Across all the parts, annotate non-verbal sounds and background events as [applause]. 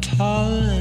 to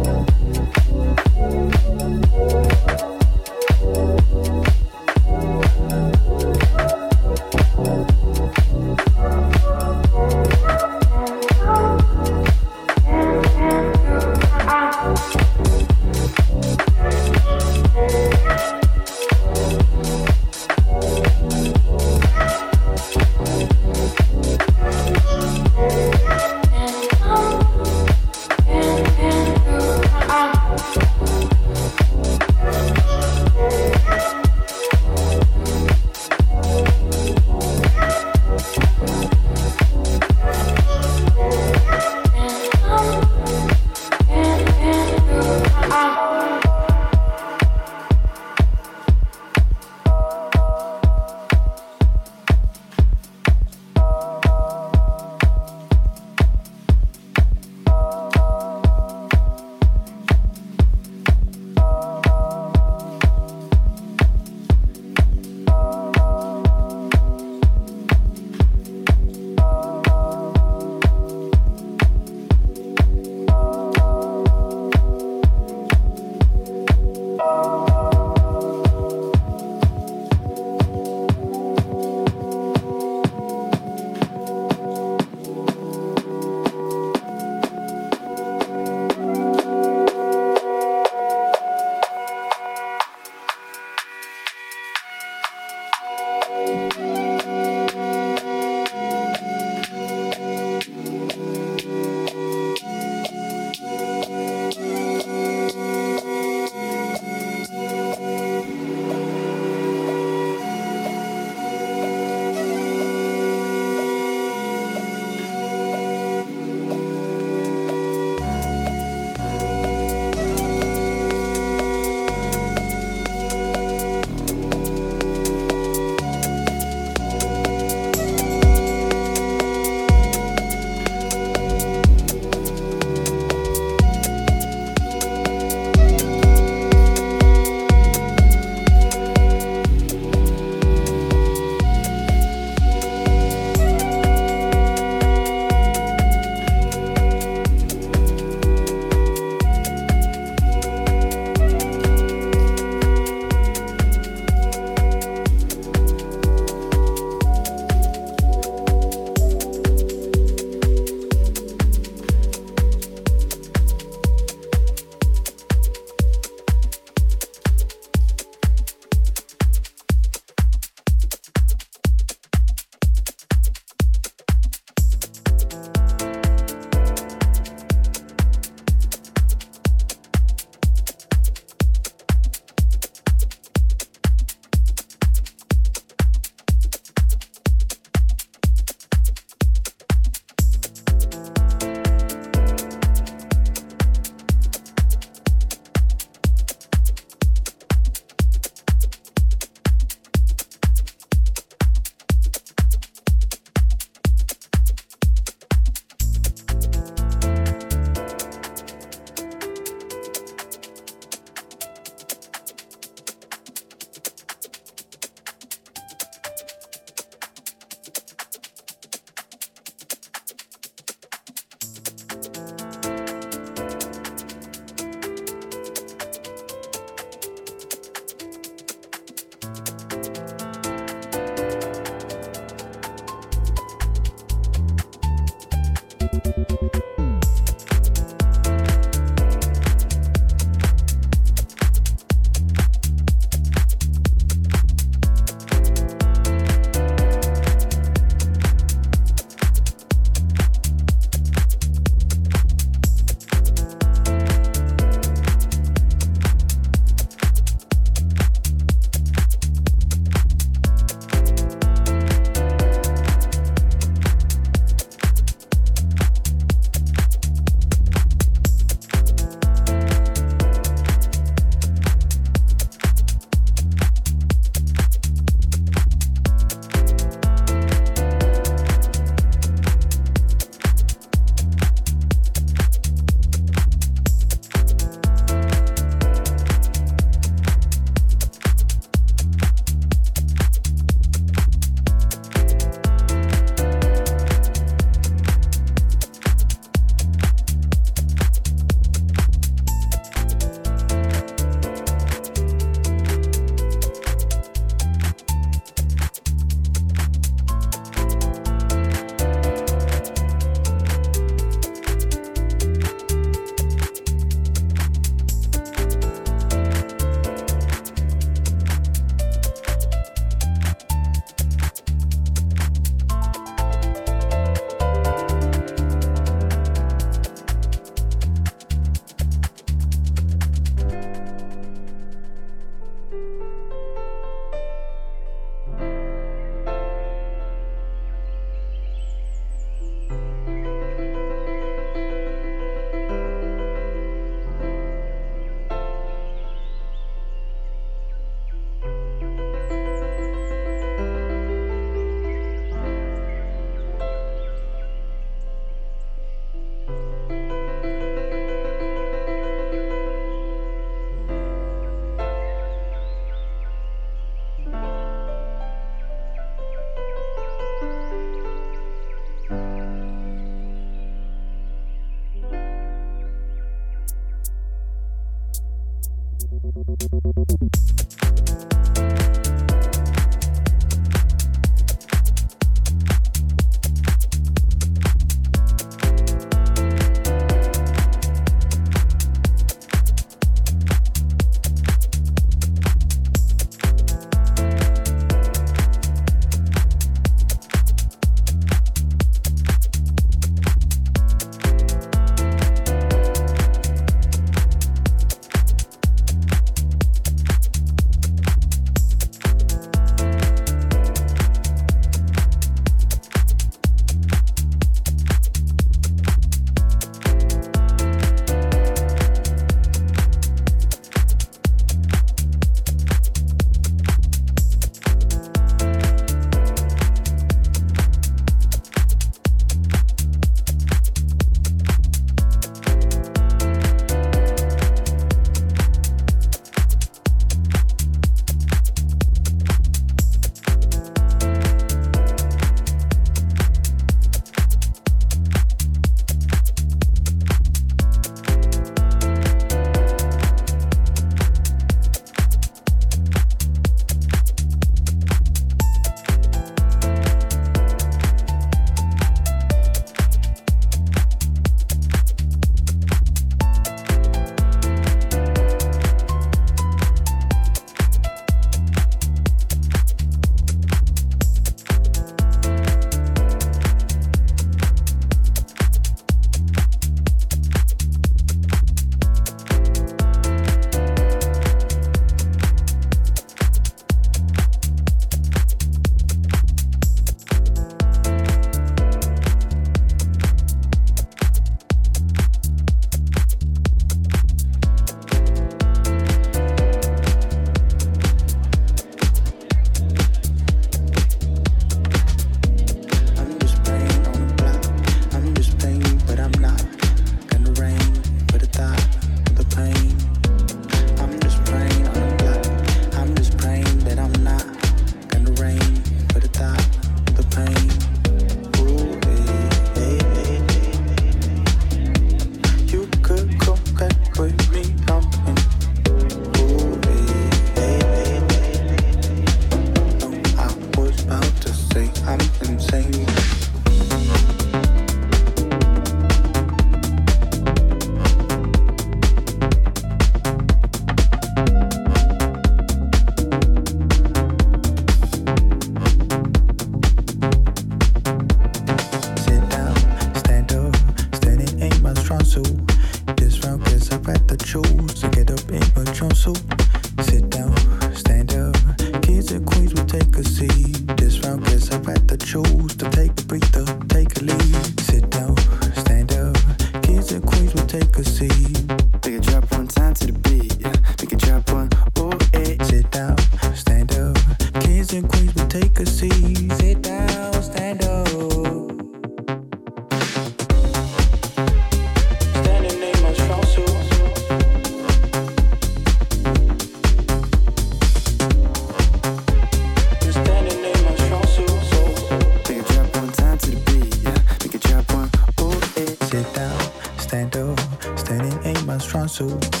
pessoas.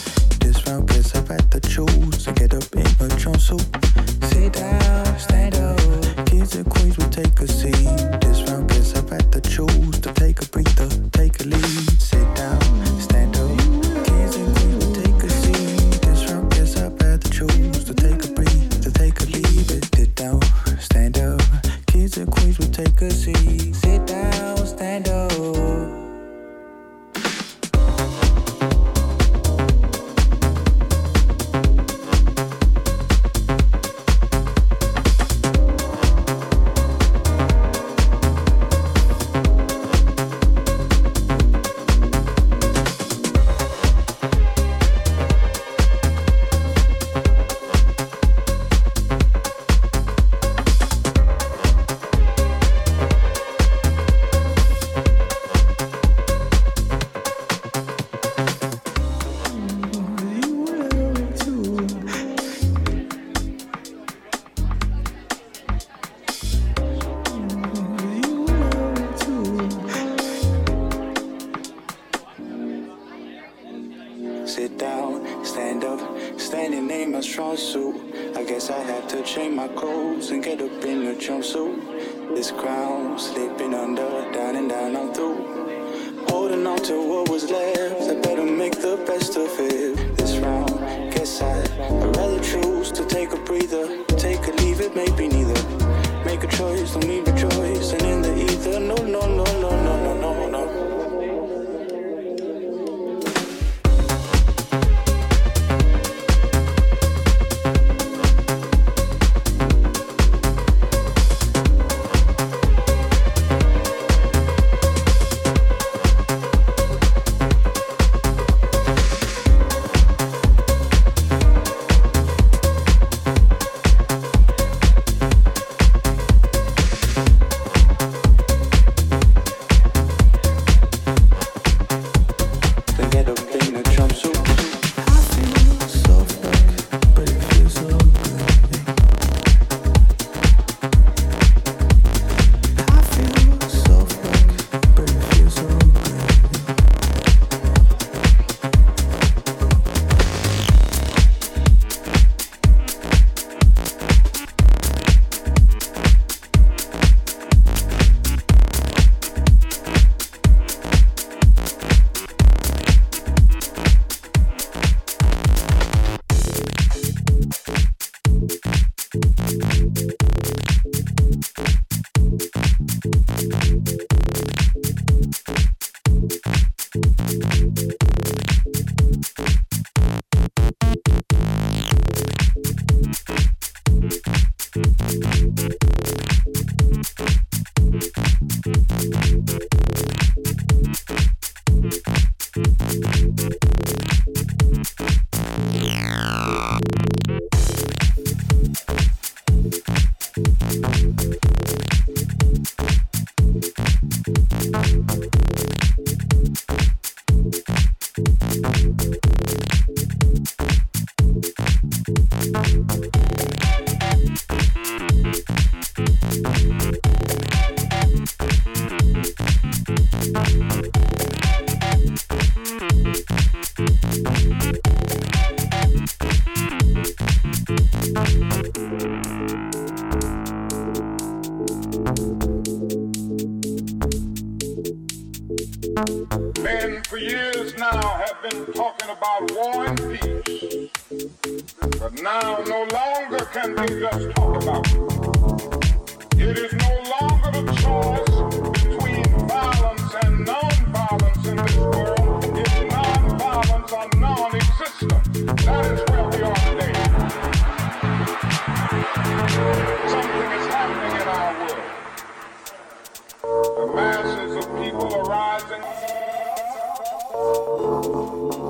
masses of people arising.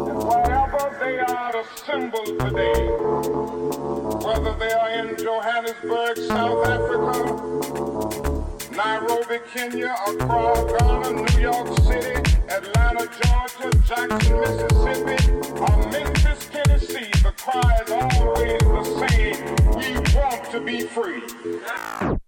And wherever they are assembled today, whether they are in Johannesburg, South Africa, Nairobi, Kenya, Accra, Ghana, New York City, Atlanta, Georgia, Jackson, Mississippi, or Memphis, Tennessee, the cry is always the same. We want to be free.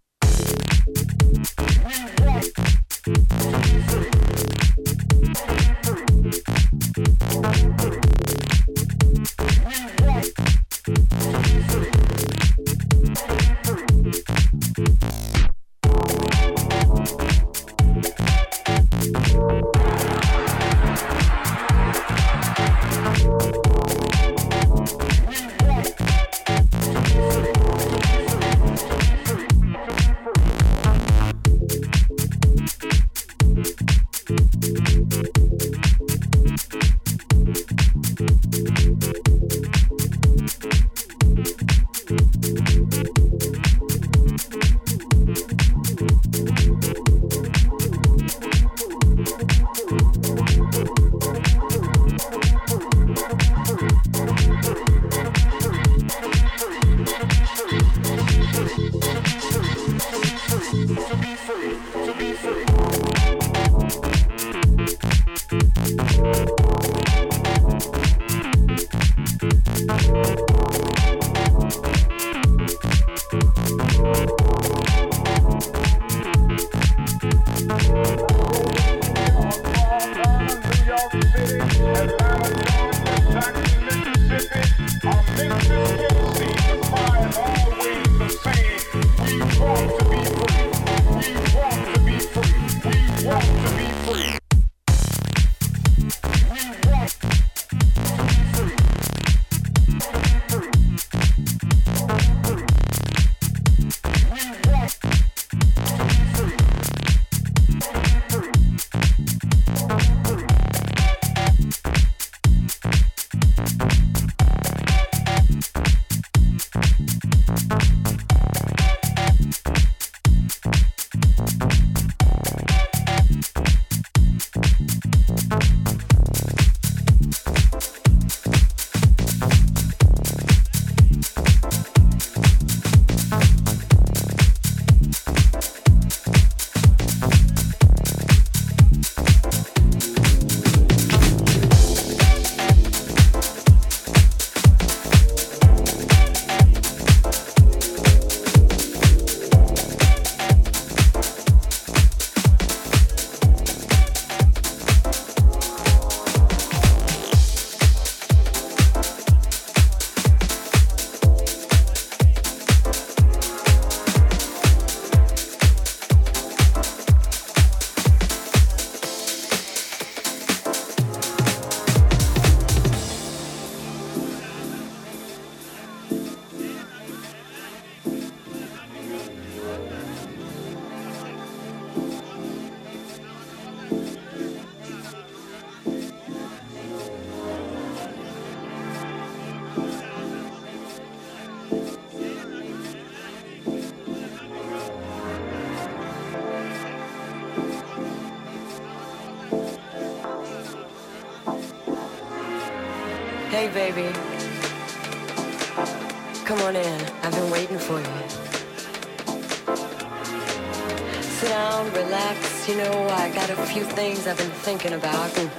Things I've been thinking about, and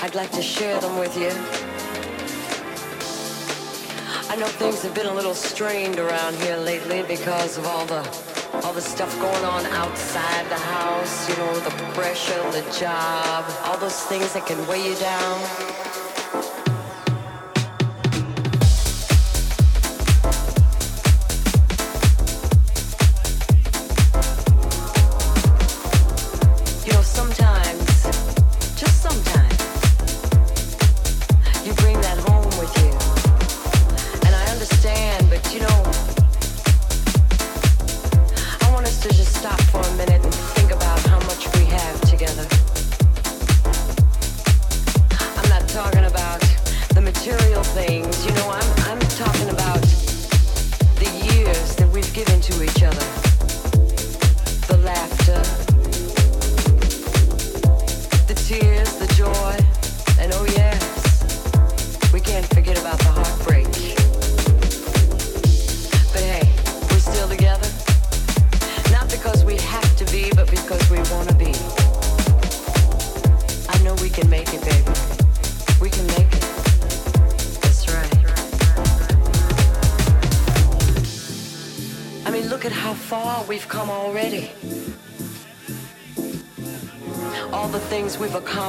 I'd like to share them with you. I know things have been a little strained around here lately because of all the all the stuff going on outside the house, you know, the pressure, the job, all those things that can weigh you down.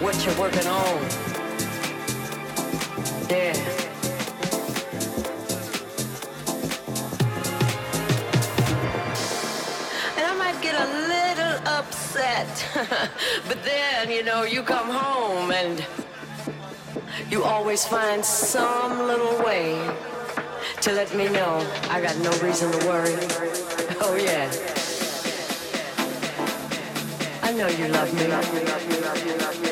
what you're working on. Yeah. And I might get a little upset, [laughs] but then, you know, you come home and you always find some little way to let me know I got no reason to worry. [laughs] Oh, yeah. I know you love me.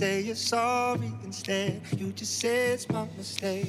say you're sorry instead. You just say it's my mistake.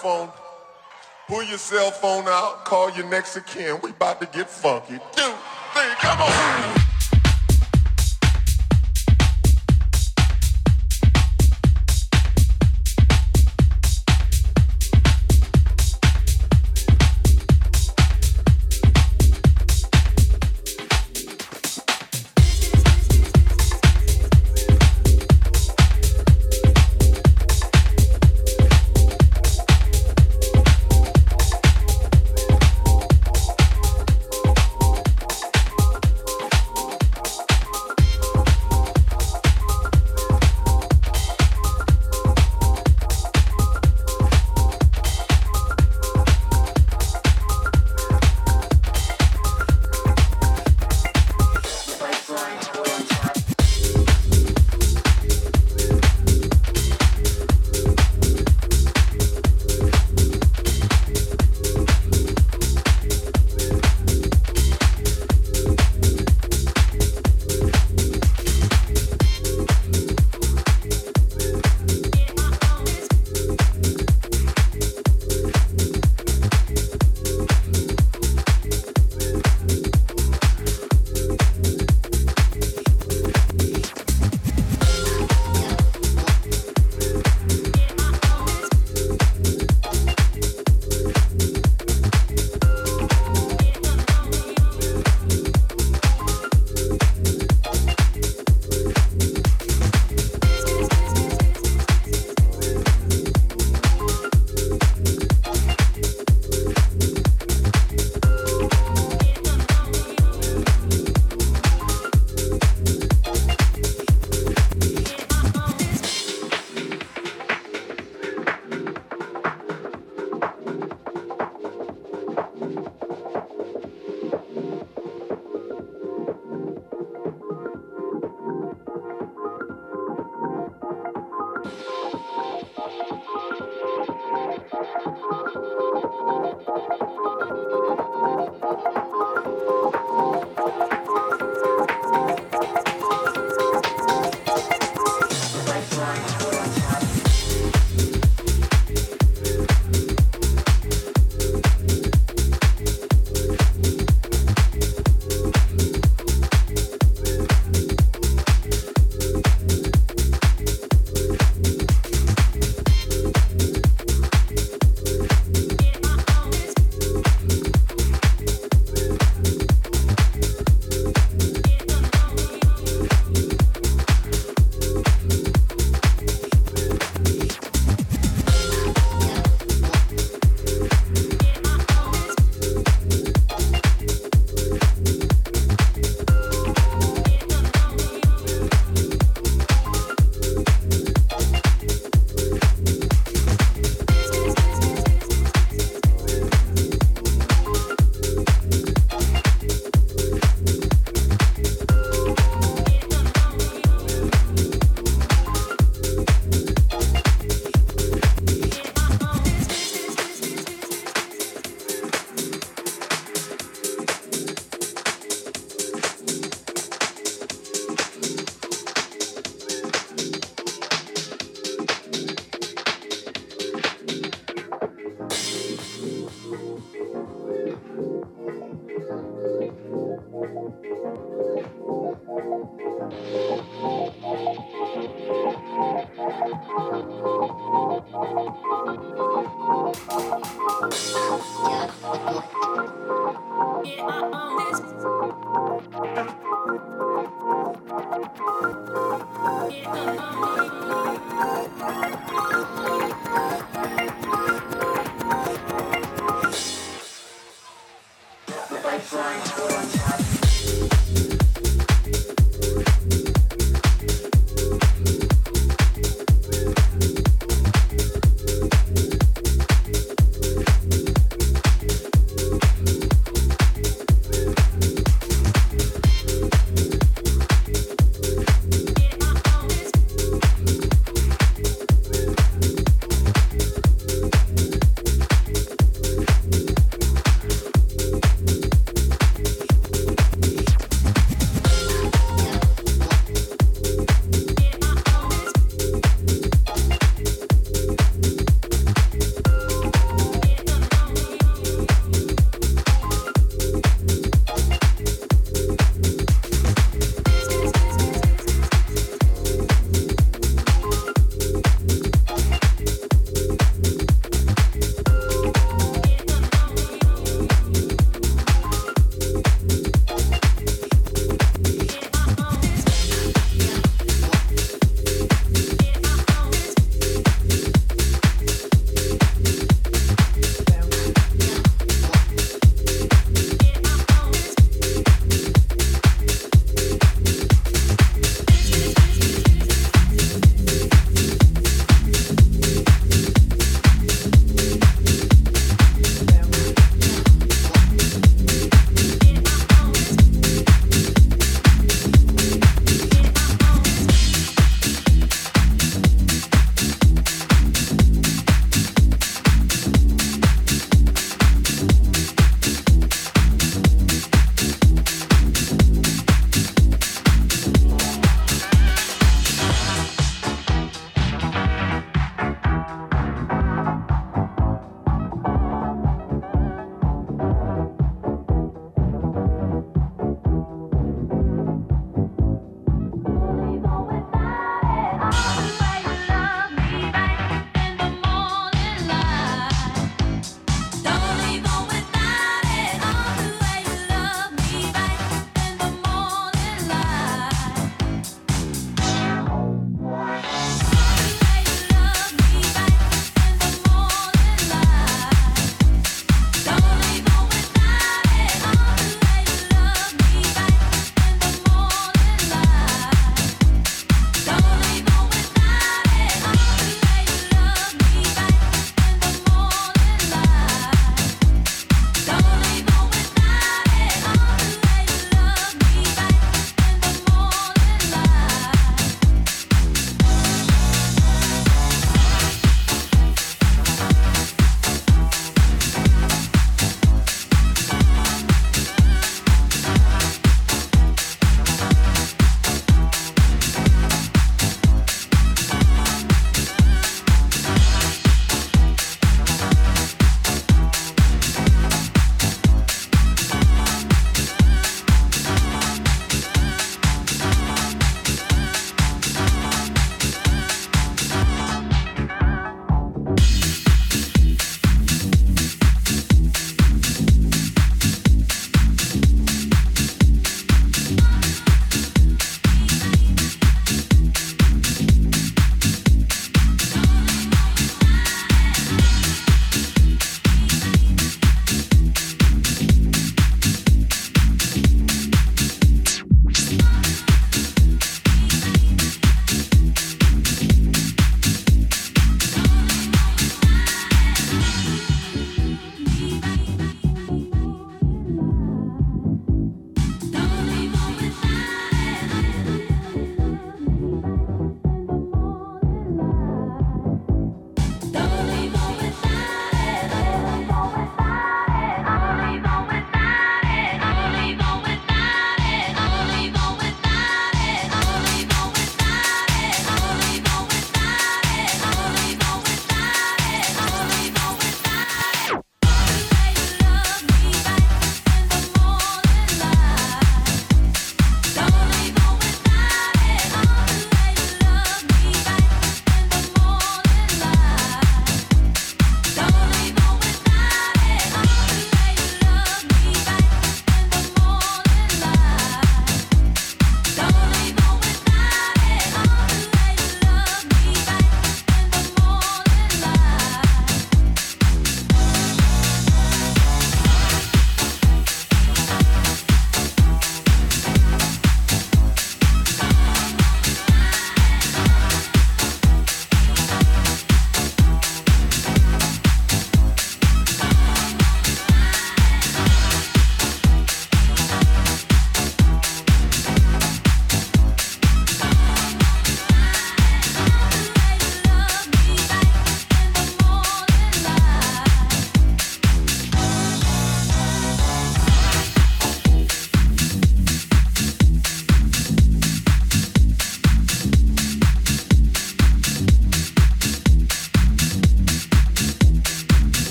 Phone. Pull your cell phone out, call your next of kin. We about to get funky. Two, three, come on.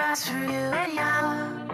just for you and I.